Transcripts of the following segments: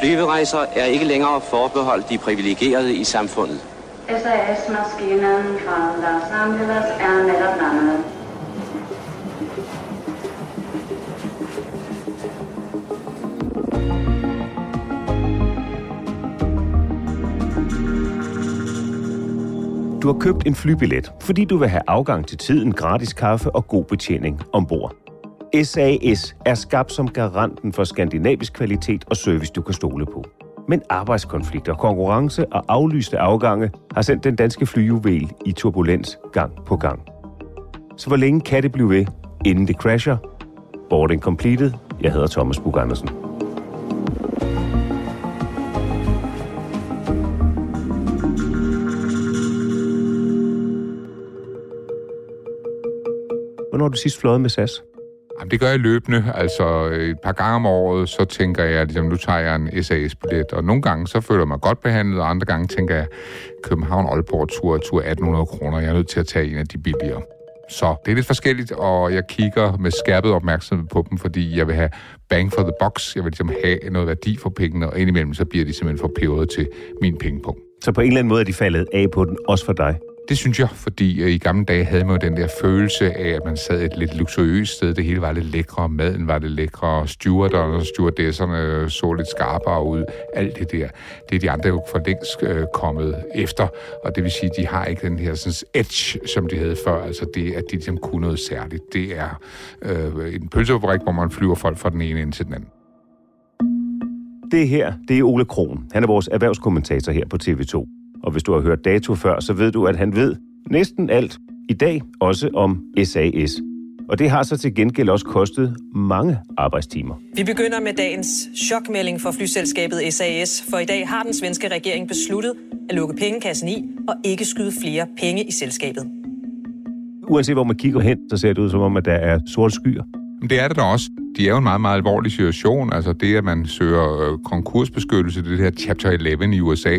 Flyverejser er ikke længere forbeholdt de privilegerede i samfundet. SAS-maskinen fra Los Angeles er netop landet. Du har købt en flybillet, fordi du vil have afgang til tiden, gratis kaffe og god betjening ombord. SAS er skabt som garanten for skandinavisk kvalitet og service, du kan stole på. Men arbejdskonflikter, konkurrence og aflyste afgange har sendt den danske flyjuvel i turbulens gang på gang. Så hvor længe kan det blive ved, inden det crasher? Boarding completed. Jeg hedder Thomas Bug Andersen. Hvornår har du sidst fløjet med SAS? Det gør jeg løbende. Altså et par gange om året, så tænker jeg, ligesom, nu tager jeg en SAS-billet. Og nogle gange, så føler jeg mig godt behandlet, og andre gange tænker jeg, København-Aalborg-tur, tur 1800 kroner. Jeg er nødt til at tage en af de billigere. Så det er lidt forskelligt, og jeg kigger med skærpet opmærksomhed på dem, fordi jeg vil have bang for the box. Jeg vil ligesom have noget værdi for pengene, og indimellem så bliver de simpelthen for peberet til min pengepunkt. Så på en eller anden måde er de faldet af på den, også for dig? Det synes jeg, fordi øh, i gamle dage havde man jo den der følelse af, at man sad et lidt luksuriøst sted. Det hele var lidt lækre, maden var lidt lækre, stewarderne og stewardesserne øh, så lidt skarpere ud. Alt det der, det er de andre jo for længst øh, kommet efter, og det vil sige, at de har ikke den her sådan, edge, som de havde før. Altså det, at de ligesom kunne noget særligt. Det er øh, en pølsefabrik, hvor man flyver folk fra den ene ind til den anden. Det her, det er Ole Kron. Han er vores erhvervskommentator her på TV2. Og hvis du har hørt dato før, så ved du, at han ved næsten alt i dag, også om SAS. Og det har så til gengæld også kostet mange arbejdstimer. Vi begynder med dagens chokmelding for flyselskabet SAS, for i dag har den svenske regering besluttet at lukke pengekassen i og ikke skyde flere penge i selskabet. Uanset hvor man kigger hen, så ser det ud som om, at der er sorte skyer. Men det er det da også. De er jo en meget, meget alvorlig situation. Altså det, at man søger øh, konkursbeskyttelse, det her Chapter 11 i USA,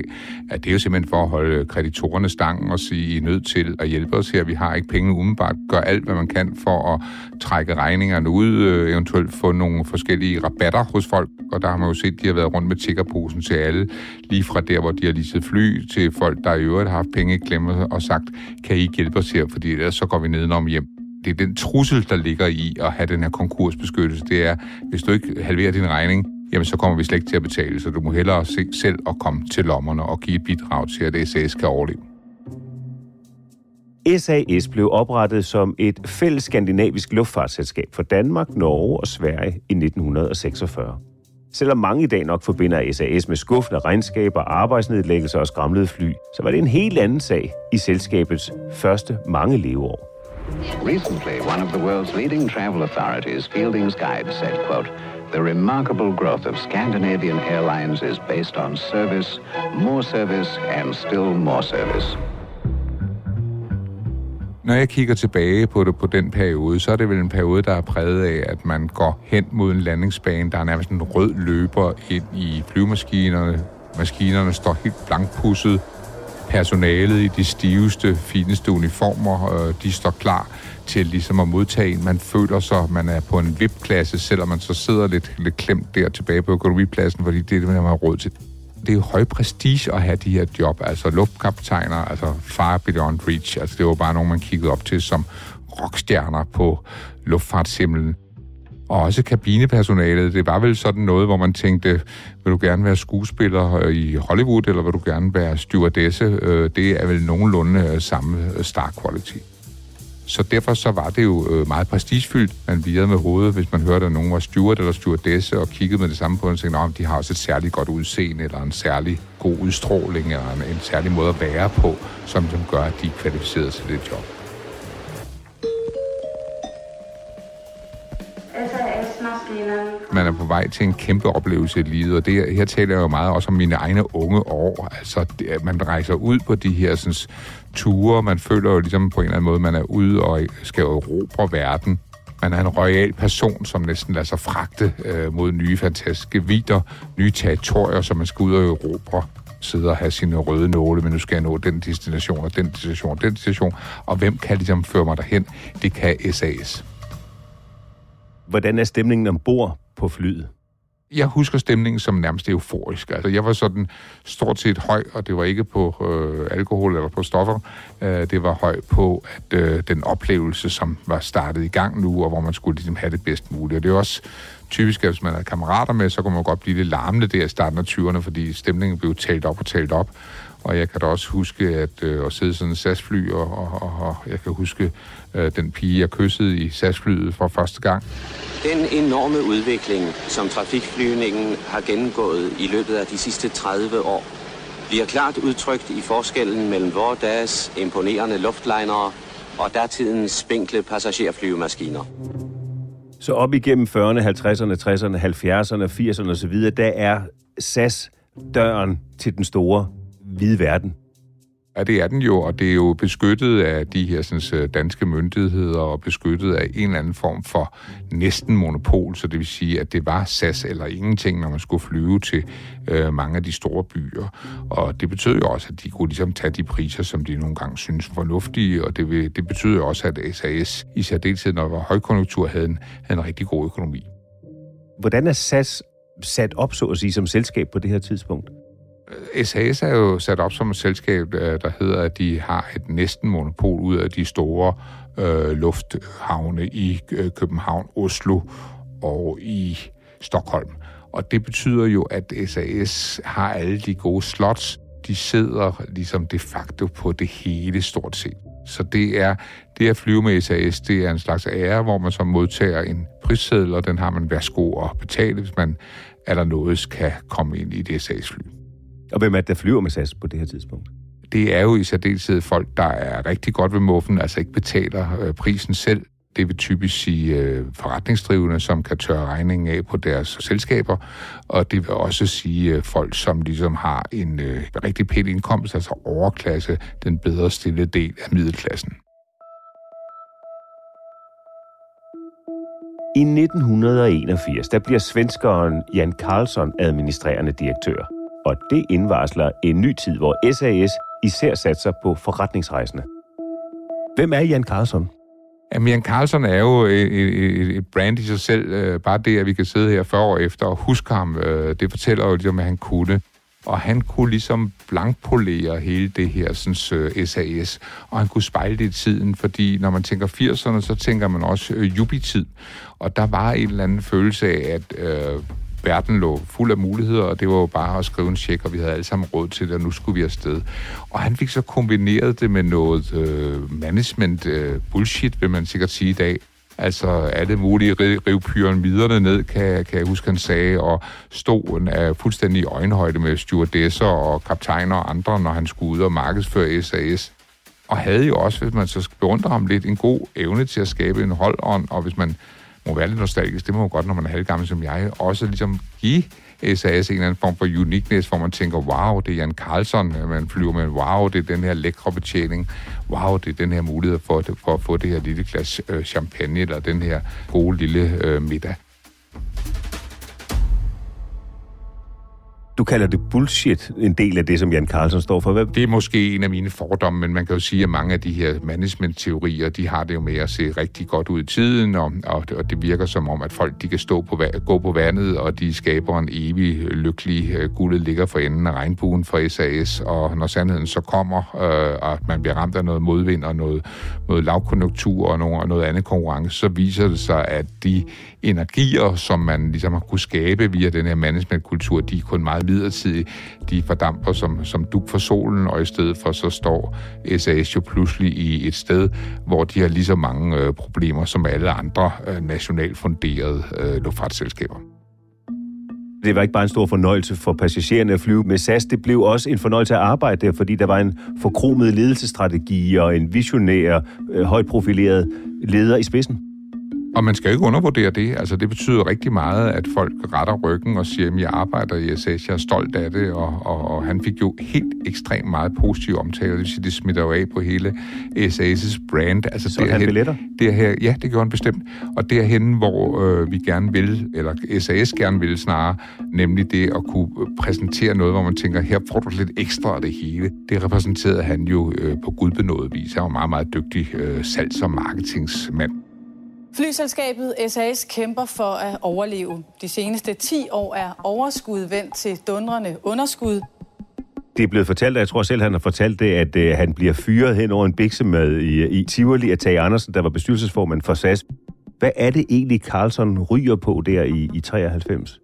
at det er jo simpelthen for at holde øh, kreditorerne stangen og sige, I er nødt til at hjælpe os her. Vi har ikke penge umiddelbart. Gør alt, hvad man kan for at trække regningerne ud, øh, eventuelt få nogle forskellige rabatter hos folk. Og der har man jo set, at de har været rundt med tiggerposen til alle, lige fra der, hvor de har leaset fly, til folk, der i øvrigt har haft penge i klemme og sagt, kan I ikke hjælpe os her, fordi ellers så går vi nedenom hjem det er den trussel, der ligger i at have den her konkursbeskyttelse. Det er, hvis du ikke halverer din regning, jamen så kommer vi slet ikke til at betale, så du må hellere se selv at komme til lommerne og give et bidrag til, at SAS kan overleve. SAS blev oprettet som et fælles skandinavisk luftfartsselskab for Danmark, Norge og Sverige i 1946. Selvom mange i dag nok forbinder SAS med skuffende regnskaber, arbejdsnedlæggelser og skramlede fly, så var det en helt anden sag i selskabets første mange leveår. Recently, one of the world's leading travel authorities, Fielding's Guide, said, quote, The remarkable growth of Scandinavian airlines is based on service, more service, and still more service. Når jeg kigger tilbage på det på den periode, så er det vel en periode, der er præget af, at man går hen mod en landingsbane. Der er nærmest en rød løber ind i flyvemaskinerne. Maskinerne står helt blankpusset. Personalet i de stiveste, fineste uniformer, øh, de står klar til ligesom at modtage en. Man føler sig, man er på en VIP-klasse, selvom man så sidder lidt, lidt klemt der tilbage på økonomipladsen, fordi det er det, man har råd til det er jo høj prestige at have de her job, altså luftkaptajner, altså far beyond reach, altså det var bare nogen, man kiggede op til som rockstjerner på luftfartshimlen. Og også kabinepersonalet, det var vel sådan noget, hvor man tænkte, vil du gerne være skuespiller øh, i Hollywood, eller vil du gerne være stewardesse? Øh, det er vel nogenlunde øh, samme star quality. Så derfor så var det jo meget prestigefyldt. Man virede med hovedet, hvis man hørte, at nogen var steward eller stewardesse, og kiggede med det samme på en og tænkte, at de har også et særligt godt udseende, eller en særlig god udstråling, eller en, en særlig måde at være på, som, som gør, at de er kvalificeret til det job. Man er på vej til en kæmpe oplevelse i livet, og det, her taler jeg jo meget også om mine egne unge år. Altså, det, man rejser ud på de her sådan, ture, man føler jo ligesom på en eller anden måde, man er ude og skal erobre verden. Man er en royal person, som næsten lader sig fragte øh, mod nye fantastiske vider, nye territorier, som man skal ud og erobre sidde og have sine røde nåle, men nu skal jeg nå den destination og den destination og den destination. Og hvem kan ligesom føre mig derhen? Det kan SAS. Hvordan er stemningen ombord på flyet? Jeg husker stemningen som nærmest euforisk. Altså, jeg var sådan stort set høj, og det var ikke på øh, alkohol eller på stoffer. Øh, det var høj på at øh, den oplevelse, som var startet i gang nu, og hvor man skulle ligesom have det bedst muligt. Og det er også typisk, hvis man havde kammerater med, så kunne man godt blive lidt larmende der i starten af 20'erne, fordi stemningen blev talt op og talt op. Og jeg kan da også huske at, øh, at sidde sådan en SAS-fly, og, og, og, og jeg kan huske øh, den pige, jeg kyssede i SAS-flyet for første gang. Den enorme udvikling, som trafikflyvningen har gennemgået i løbet af de sidste 30 år, bliver klart udtrykt i forskellen mellem vores dages imponerende luftlinere og datidens spinkle passagerflyvemaskiner. Så op igennem 40'erne, 50'erne, 60'erne, 70'erne, 80'erne osv., der er SAS døren til den store hvide verden. Ja, det er den jo, og det er jo beskyttet af de her sådan, danske myndigheder og beskyttet af en eller anden form for næsten monopol, så det vil sige, at det var SAS eller ingenting, når man skulle flyve til øh, mange af de store byer. Og det betød jo også, at de kunne ligesom tage de priser, som de nogle gange synes fornuftige, og det, det betød jo også, at SAS i særdeleshed, når der var højkonjunktur, havde en, havde en rigtig god økonomi. Hvordan er SAS sat op, så at sige, som selskab på det her tidspunkt? Øh, SAS er jo sat op som et selskab, øh, der hedder, at de har et næsten monopol ud af de store øh, lufthavne i øh, København, Oslo og i Stockholm. Og det betyder jo, at SAS har alle de gode slots. De sidder ligesom de facto på det hele stort set. Så det er det at flyve med SAS, det er en slags ære, hvor man så modtager en prisseddel, og den har man værsgo at betale, hvis man allernådes kan komme ind i et SAS-fly. Og hvem er det, der flyver med SAS på det her tidspunkt? Det er jo i særdeleshed folk, der er rigtig godt ved muffen, altså ikke betaler øh, prisen selv. Det vil typisk sige øh, forretningsdrivende, som kan tørre regningen af på deres selskaber, og det vil også sige øh, folk, som ligesom har en øh, rigtig pæn indkomst, altså overklasse, den bedre stille del af middelklassen. I 1981 der bliver svenskeren Jan Karlsson administrerende direktør og det indvarsler en ny tid, hvor SAS især satser på forretningsrejsende. Hvem er Jan Carlson? Jamen, Jan Carlson er jo et, et, et brand i sig selv. Øh, bare det, at vi kan sidde her 40 år efter og huske ham, øh, det fortæller jo ligesom, at han kunne. Og han kunne ligesom blankpolere hele det her sådan, øh, SAS, og han kunne spejle det i tiden, fordi når man tænker 80'erne, så tænker man også øh, jubitid. Og der var en eller anden følelse af, at øh, verden lå fuld af muligheder, og det var jo bare at skrive en check, og vi havde alle sammen råd til det, og nu skulle vi afsted. Og han fik så kombineret det med noget øh, management øh, bullshit, vil man sikkert sige i dag. Altså alle mulige rivpyren pyramiderne ned, kan, kan jeg huske, han sagde, og stod er fuldstændig øjenhøjde med stewardesser og kaptajner og andre, når han skulle ud og markedsføre SAS. Og havde jo også, hvis man så beundrer ham lidt, en god evne til at skabe en holdånd, og hvis man må være lidt nostalgisk, det må man godt, når man er halvgammel som jeg, også ligesom give øh, SAS en eller anden form for uniqueness, hvor man tænker, wow, det er Jan Carlson, øh, man flyver med, wow, det er den her lækre betjening, wow, det er den her mulighed for, for at få det her lille glas øh, champagne, eller den her gode lille øh, middag. Du kalder det bullshit, en del af det, som Jan Carlsen står for. Hvad? Det er måske en af mine fordomme, men man kan jo sige, at mange af de her management-teorier, de har det jo med at se rigtig godt ud i tiden, og, og, og det virker som om, at folk de kan stå på, gå på vandet, og de skaber en evig lykkelig uh, guldet ligger for enden af regnbuen for SAS, og når sandheden så kommer, uh, og man bliver ramt af noget modvind og noget, noget lavkonjunktur og noget, og noget andet konkurrence, så viser det sig, at de energier, som man ligesom har kunne skabe via den her managementkultur, de er kun meget midlertidige. De fordamper som, som duk for solen, og i stedet for så står SAS jo pludselig i et sted, hvor de har lige så mange øh, problemer som alle andre øh, nationalt funderede øh, luftfartsselskaber. Det var ikke bare en stor fornøjelse for passagererne at flyve med SAS, det blev også en fornøjelse at arbejde der, fordi der var en forkromet ledelsesstrategi og en visionær, øh, højt profileret leder i spidsen. Og man skal ikke undervurdere det. Altså, det betyder rigtig meget, at folk retter ryggen og siger, at jeg arbejder i SAS, jeg er stolt af det, og, og, og han fik jo helt ekstremt meget positiv omtale, det vil sige, det smitter jo af på hele SAS' brand. Altså, Så han billetter? Det her, ja, det gjorde han bestemt. Og derhen, hvor øh, vi gerne vil, eller SAS gerne vil snarere, nemlig det at kunne præsentere noget, hvor man tænker, her får du lidt ekstra af det hele. Det repræsenterede han jo øh, på gudbenået vis. Han var meget, meget dygtig øh, salgs- og marketingsmand. Flyselskabet SAS kæmper for at overleve. De seneste 10 år er overskud vendt til dundrende underskud. Det er blevet fortalt, og jeg tror selv, han har fortalt det, at øh, han bliver fyret hen over en biksemad i, øh, i Tivoli af Tage Andersen, der var bestyrelsesformand for SAS. Hvad er det egentlig, Carlson ryger på der i, i 93?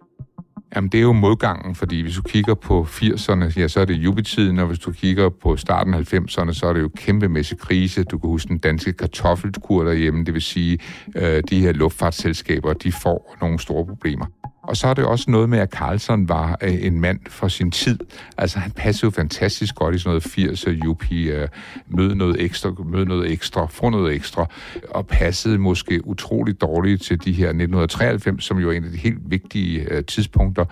Jamen, det er jo modgangen, fordi hvis du kigger på 80'erne, ja, så er det jubitiden, og hvis du kigger på starten af 90'erne, så er det jo kæmpemæssig krise. Du kan huske den danske kartoffelkur derhjemme, det vil sige, øh, de her luftfartsselskaber, de får nogle store problemer. Og så er det også noget med, at Carlson var øh, en mand for sin tid. Altså, han passede jo fantastisk godt i sådan noget 80'er yuppie, øh, møde noget ekstra, møde noget ekstra, få noget ekstra, og passede måske utrolig dårligt til de her 1993, som jo er en af de helt vigtige øh, tidspunkter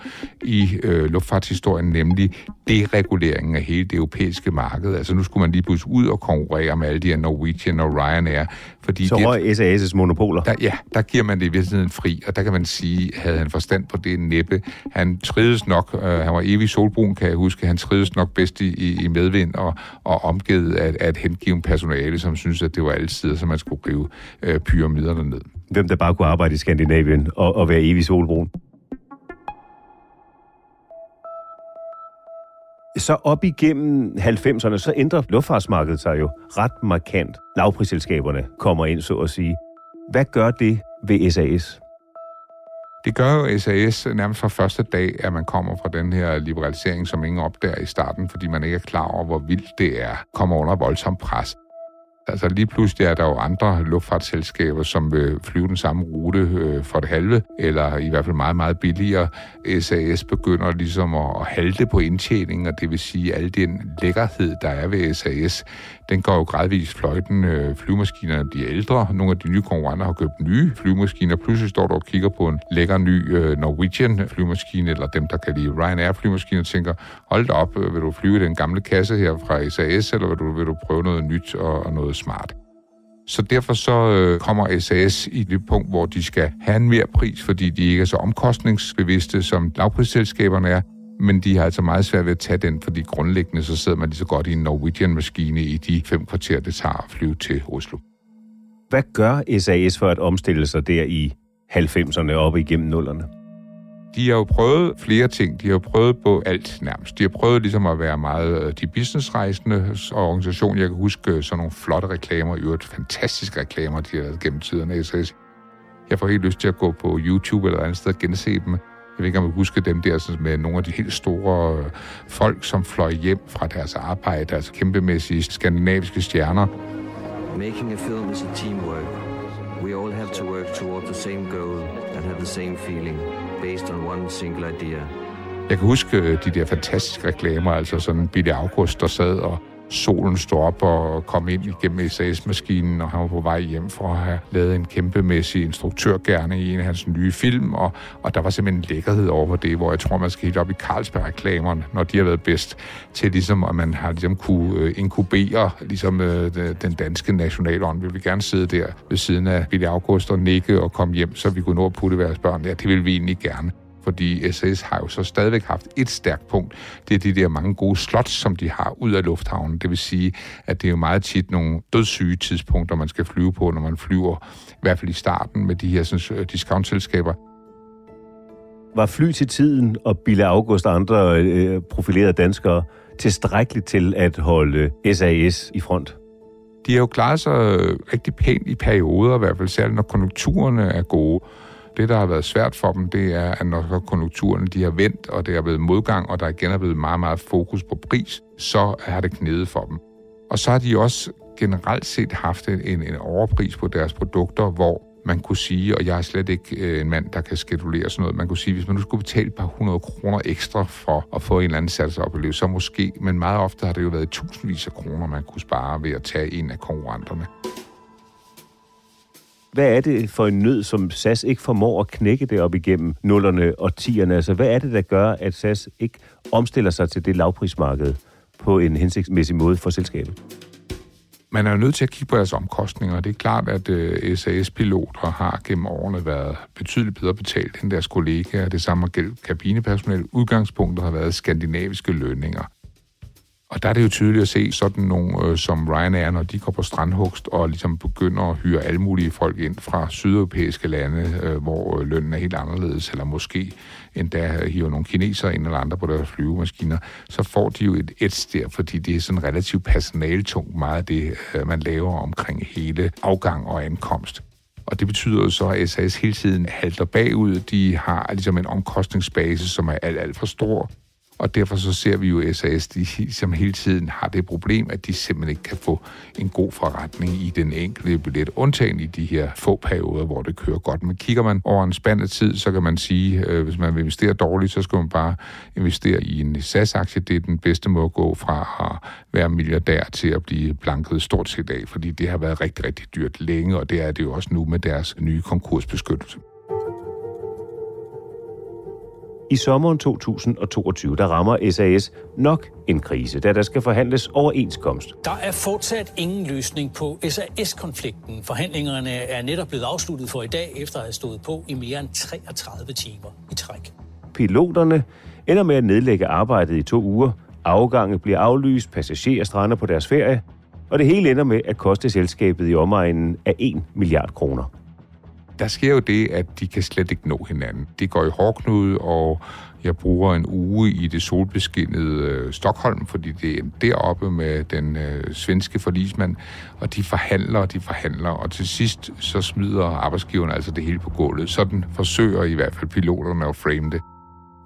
i øh, luftfartshistorien, nemlig dereguleringen af hele det europæiske marked. Altså, nu skulle man lige pludselig ud og konkurrere med alle de her Norwegian og Ryanair. Fordi så røg SAS' monopoler? Der, ja, der giver man det i virkeligheden fri, og der kan man sige, havde han forstand på det næppe. Han trides nok, øh, han var evig solbrun, kan jeg huske, han trides nok bedst i, i medvind og, og omgivet af, af et hengiven personale, som synes, at det var altid, så man skulle rive øh, pyramiderne ned. Hvem der bare kunne arbejde i Skandinavien og, og være evig solbrun? Så op igennem 90'erne, så ændrer luftfartsmarkedet sig jo ret markant. Lavprisselskaberne kommer ind, så at sige. Hvad gør det ved SAS? Det gør jo SAS øh, nærmest fra første dag, at man kommer fra den her liberalisering, som ingen opdager i starten, fordi man ikke er klar over, hvor vildt det er, kommer under voldsom pres. Altså lige pludselig er der jo andre luftfartsselskaber, som vil flyve den samme rute øh, for det halve, eller i hvert fald meget, meget billigere. SAS begynder ligesom at, at halte på indtjeningen, og det vil sige, at al den lækkerhed, der er ved SAS, den går jo gradvist fløjten. Øh, flyvemaskinerne bliver ældre. Nogle af de nye konkurrenter har købt nye flyvemaskiner. Pludselig står du og kigger på en lækker ny øh, Norwegian flyvemaskine, eller dem, der kan lide Ryanair flyvemaskiner, og tænker, hold da op, øh, vil du flyve den gamle kasse her fra SAS, eller vil du, vil du prøve noget nyt og, og noget smart? Så derfor så øh, kommer SAS i det punkt, hvor de skal have en mere pris, fordi de ikke er så omkostningsbevidste, som lavprisselskaberne er men de har altså meget svært ved at tage den, fordi grundlæggende så sidder man lige så godt i en Norwegian-maskine i de fem kvarter, det tager at flyve til Oslo. Hvad gør SAS for at omstille sig der i 90'erne op igennem nullerne? De har jo prøvet flere ting. De har jo prøvet på alt nærmest. De har prøvet ligesom at være meget øh, de businessrejsende organisation. Jeg kan huske øh, sådan nogle flotte reklamer, i øvrigt fantastiske reklamer, de har lavet gennem tiderne. SS. Jeg får helt lyst til at gå på YouTube eller andet sted og gense dem jeg ved ikke, om jeg husker dem der sådan med nogle af de helt store øh, folk, som fløj hjem fra deres arbejde, altså kæmpemæssige skandinaviske stjerner. Making a film is a teamwork. We all have to work toward the same goal and have the same feeling, based on one single idea. Jeg kan huske øh, de der fantastiske reklamer, altså sådan Billy August, der sad og solen stod op og kom ind igennem SAS-maskinen, og han var på vej hjem for at have lavet en kæmpemæssig instruktørgærning i en af hans nye film, og, og der var simpelthen en lækkerhed over det, hvor jeg tror, man skal helt op i Carlsberg-reklamerne, når de har været bedst til ligesom, at man har ligesom kunne øh, inkubere ligesom, øh, den danske nationalånd. Vi vil gerne sidde der ved siden af Billy August og nikke og komme hjem, så vi kunne nå at putte vores børn der. Det vil vi egentlig gerne fordi SAS har jo så stadigvæk haft et stærkt punkt. Det er de der mange gode slots, som de har ud af lufthavnen. Det vil sige, at det er jo meget tit nogle dødssyge tidspunkter, man skal flyve på, når man flyver, i hvert fald i starten med de her sådan, discount-selskaber. Var fly til tiden og Bille August og andre øh, profilerede danskere tilstrækkeligt til at holde SAS i front? De har jo klaret sig rigtig pænt i perioder, i hvert fald særligt når konjunkturerne er gode. Det, der har været svært for dem, det er, at når konjunkturerne de har vendt, og det er blevet modgang, og der igen er blevet meget, meget fokus på pris, så har det knedet for dem. Og så har de også generelt set haft en, en overpris på deres produkter, hvor man kunne sige, og jeg er slet ikke øh, en mand, der kan skedulere sådan noget, man kunne sige, hvis man nu skulle betale et par hundrede kroner ekstra for at få en eller anden salgsoplevelse, så måske, men meget ofte har det jo været tusindvis af kroner, man kunne spare ved at tage en af konkurrenterne. Hvad er det for en nød, som SAS ikke formår at knække det op igennem nullerne og tierne? Altså, hvad er det, der gør, at SAS ikke omstiller sig til det lavprismarked på en hensigtsmæssig måde for selskabet? Man er jo nødt til at kigge på deres omkostninger. Det er klart, at øh, SAS-piloter har gennem årene været betydeligt bedre betalt end deres kollegaer. Det samme gælder kabinepersonel. Udgangspunktet har været skandinaviske lønninger. Og der er det jo tydeligt at se sådan nogle øh, som Ryanair, når de går på strandhugst og ligesom begynder at hyre alle mulige folk ind fra sydeuropæiske lande, øh, hvor øh, lønnen er helt anderledes, eller måske endda hiver nogle kinesere ind eller andre på deres flyvemaskiner, så får de jo et edge der, fordi det er sådan relativt personaltungt meget det, øh, man laver omkring hele afgang og ankomst. Og det betyder jo så, at SAS hele tiden halter bagud. De har ligesom en omkostningsbase, som er alt, alt for stor. Og derfor så ser vi jo SAS, de som hele tiden har det problem, at de simpelthen ikke kan få en god forretning i den enkelte billet, undtagen i de her få perioder, hvor det kører godt. Men kigger man over en spand tid, så kan man sige, øh, hvis man vil investere dårligt, så skal man bare investere i en SAS-aktie. Det er den bedste måde at gå fra at være milliardær til at blive blanket stort set af, fordi det har været rigtig, rigtig dyrt længe, og det er det jo også nu med deres nye konkursbeskyttelse. I sommeren 2022, der rammer SAS nok en krise, da der skal forhandles overenskomst. Der er fortsat ingen løsning på SAS-konflikten. Forhandlingerne er netop blevet afsluttet for i dag, efter at have stået på i mere end 33 timer i træk. Piloterne ender med at nedlægge arbejdet i to uger. Afgange bliver aflyst, passagerer strander på deres ferie, og det hele ender med at koste selskabet i omegnen af 1 milliard kroner der sker jo det, at de kan slet ikke nå hinanden. De går i hårdknude, og jeg bruger en uge i det solbeskinnede øh, Stockholm, fordi det er deroppe med den øh, svenske forlismand, og de forhandler, og de forhandler, og til sidst så smider arbejdsgiverne altså det hele på gulvet. Sådan forsøger i hvert fald piloterne at frame det.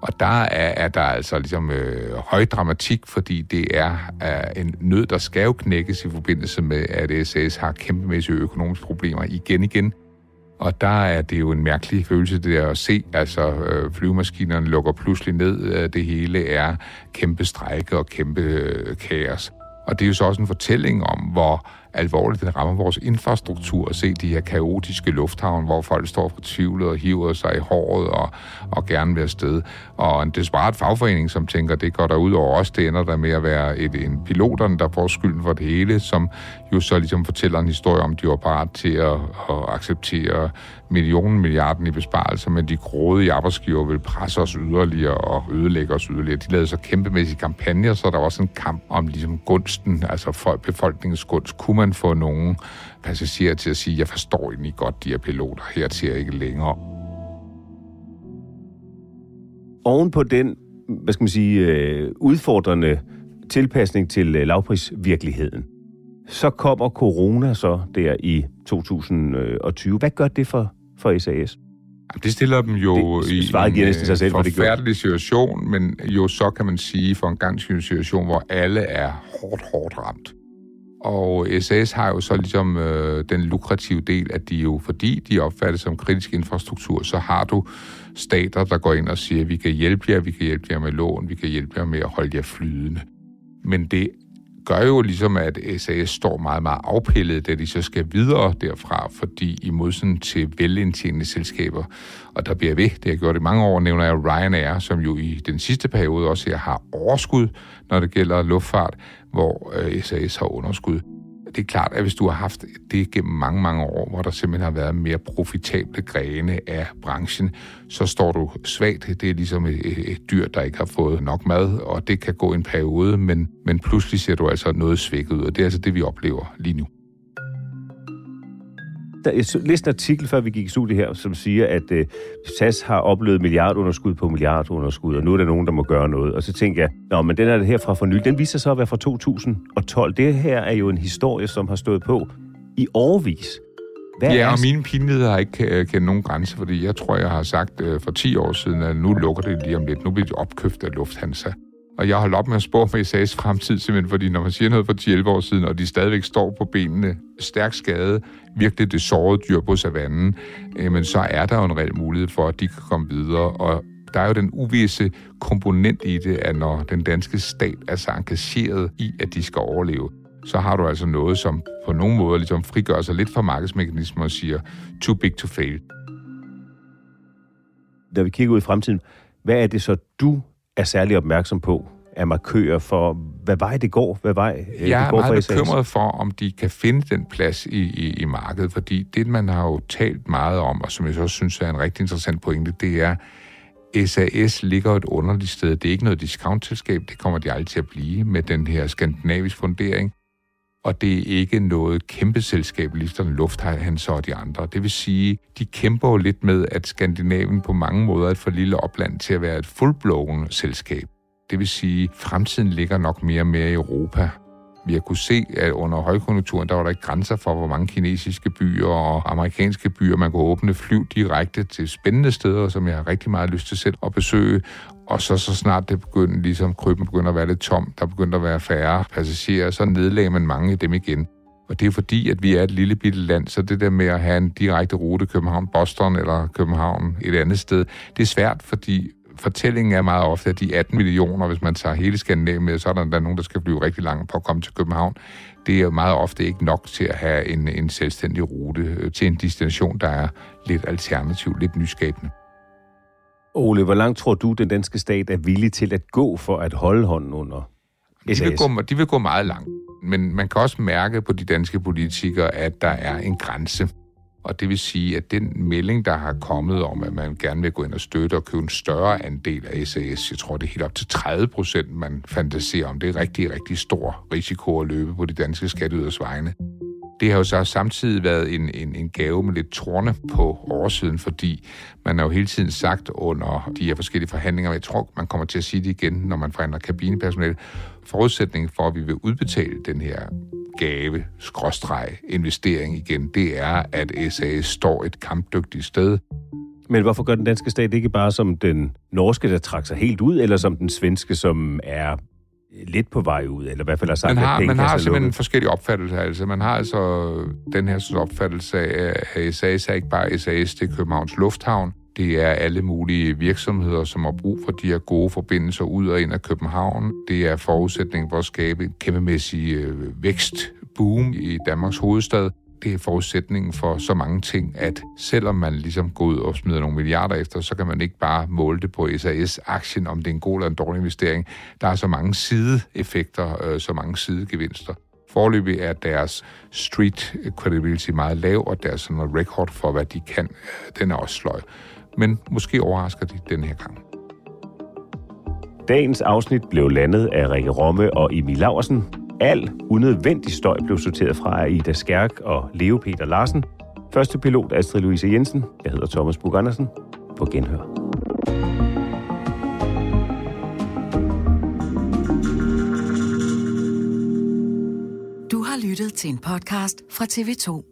Og der er, er der altså ligesom øh, høj dramatik, fordi det er øh, en nød, der skal jo knækkes i forbindelse med, at SAS har kæmpemæssige økonomiske problemer igen igen. Og der er det jo en mærkelig følelse, det der at se, altså øh, flyvemaskinerne lukker pludselig ned, øh, det hele er kæmpe strejke og kæmpe øh, kaos. Og det er jo så også en fortælling om, hvor alvorligt det rammer vores infrastruktur at se de her kaotiske lufthavne, hvor folk står fortvivlet og hiver sig i håret og, og gerne vil afsted. Og en desperat fagforening, som tænker, det går der ud over os, det ender der med at være et, en piloterne, der får skylden for det hele, som jo så ligesom fortæller en historie om, de var parat til at, at acceptere millionen milliarden i besparelser, men de grådige arbejdsgiver vil presse os yderligere og ødelægge os yderligere. De lavede så kæmpemæssige kampagner, så der var også en kamp om ligesom gunsten, altså befolkningens gunst. Kunne man få nogle passagerer til at sige, jeg forstår egentlig godt de her piloter, her til jeg ikke længere. Oven på den, hvad skal man sige, øh, udfordrende tilpasning til øh, lavprisvirkeligheden, så kommer corona så der i 2020. Hvad gør det for, for SAS? Det stiller dem jo det, i en næsten sig selv, forfærdelig situation, men jo så kan man sige for en gang situation, hvor alle er hårdt, hårdt ramt. Og SAS har jo så ligesom øh, den lukrative del, at de jo, fordi de opfattes som kritisk infrastruktur, så har du stater, der går ind og siger, vi kan hjælpe jer, vi kan hjælpe jer med lån, vi kan hjælpe jer med at holde jer flydende. Men det gør jo ligesom, at SAS står meget, meget afpillet, da de så skal videre derfra, fordi i modsætning til velindtjenende selskaber, og der bliver ved, det har gjort i mange år, nævner jeg Ryanair, som jo i den sidste periode også her har overskud, når det gælder luftfart, hvor øh, SAS har underskud det er klart, at hvis du har haft det gennem mange, mange år, hvor der simpelthen har været mere profitable grene af branchen, så står du svagt. Det er ligesom et, et dyr, der ikke har fået nok mad, og det kan gå en periode, men, men pludselig ser du altså noget svækket ud, og det er altså det, vi oplever lige nu der, jeg læste en artikel, før vi gik i studiet her, som siger, at øh, SAS har oplevet milliardunderskud på milliardunderskud, og nu er der nogen, der må gøre noget. Og så tænker jeg, nå, men den er her fra for nylig. Den viser sig at være fra 2012. Det her er jo en historie, som har stået på i årvis. Hvad ja, og mine pinligheder har ikke øh, kendt nogen grænse, fordi jeg tror, jeg har sagt øh, for 10 år siden, at nu lukker det lige om lidt. Nu bliver det opkøbt af Lufthansa. Og jeg holdt op med at spå for SA's fremtid, simpelthen fordi når man siger noget for 10-11 år siden, og de stadigvæk står på benene, stærk skade, virkelig det sårede dyr på savannen, øh, men så er der jo en reel mulighed for, at de kan komme videre. Og der er jo den uvisse komponent i det, at når den danske stat er så engageret i, at de skal overleve, så har du altså noget, som på nogen måde ligesom frigør sig lidt fra markedsmekanismer og siger, too big to fail. Da vi kigger ud i fremtiden, hvad er det så, du er særlig opmærksom på af markører for, hvad vej det går, hvad vej øh, Jeg det går er meget bekymret for, om de kan finde den plads i, i, i markedet, fordi det, man har jo talt meget om, og som jeg så også synes er en rigtig interessant pointe, det er, SAS ligger et underligt sted. Det er ikke noget discount-selskab, det kommer de aldrig til at blive med den her skandinavisk fundering. Og det er ikke noget kæmpe selskab, ligesom Lufthansa og de andre. Det vil sige, de kæmper jo lidt med, at Skandinavien på mange måder er et for lille opland til at være et fullblown selskab. Det vil sige, at fremtiden ligger nok mere og mere i Europa. Vi har kunnet se, at under højkonjunkturen, der var der ikke grænser for, hvor mange kinesiske byer og amerikanske byer, man kunne åbne flyv direkte til spændende steder, som jeg har rigtig meget lyst til selv at besøge. Og så, så snart det begyndte, ligesom krybben begyndte at være lidt tom, der begyndte at være færre passagerer, så nedlagde man mange af dem igen. Og det er fordi, at vi er et lille bitte land, så det der med at have en direkte rute København-Boston eller København et andet sted, det er svært, fordi fortællingen er meget ofte, at de 18 millioner, hvis man tager hele Skandinavien med, så er der, der nogen, der skal blive rigtig langt på at komme til København. Det er meget ofte ikke nok til at have en, en selvstændig rute øh, til en destination, der er lidt alternativ, lidt nyskabende. Ole, hvor langt tror du, den danske stat er villig til at gå for at holde hånden under SAS? De vil gå, de vil gå meget langt. Men man kan også mærke på de danske politikere, at der er en grænse. Og det vil sige, at den melding, der har kommet om, at man gerne vil gå ind og støtte og købe en større andel af SAS, jeg tror, det er helt op til 30 procent, man fantaserer om. Det er rigtig, rigtig stor risiko at løbe på de danske skatteyders vegne. Det har jo så samtidig været en, en, en gave med lidt trone på oversiden, fordi man har jo hele tiden sagt under de her forskellige forhandlinger, og jeg tror, man kommer til at sige det igen, når man forhandler kabinepersonale, forudsætningen for, at vi vil udbetale den her gave, skråstreg, investering igen, det er, at SAS står et kampdygtigt sted. Men hvorfor gør den danske stat ikke bare som den norske, der trækker sig helt ud, eller som den svenske, som er lidt på vej ud, eller i hvert fald har sagt, man har, at Man har simpelthen en forskellige opfattelser. Altså. Man har altså den her opfattelse af, at SAS er ikke bare SAS, det er Københavns Lufthavn. Det er alle mulige virksomheder, som har brug for de her gode forbindelser ud og ind af København. Det er forudsætningen for at skabe en kæmpemæssig øh, vækstboom i Danmarks hovedstad. Det er forudsætningen for så mange ting, at selvom man ligesom går ud og smider nogle milliarder efter, så kan man ikke bare måle det på SAS-aktien, om det er en god eller en dårlig investering. Der er så mange sideeffekter, øh, så mange sidegevinster. Forløbig er deres street credibility meget lav, og deres sådan record for, hvad de kan, øh, den er også sløj men måske overrasker de den her gang. Dagens afsnit blev landet af Rikke Romme og Emil Laursen. Al unødvendig støj blev sorteret fra Ida Skærk og Leo Peter Larsen. Første pilot Astrid Louise Jensen. Jeg hedder Thomas Bug Andersen. På genhør. Du har lyttet til en podcast fra TV2.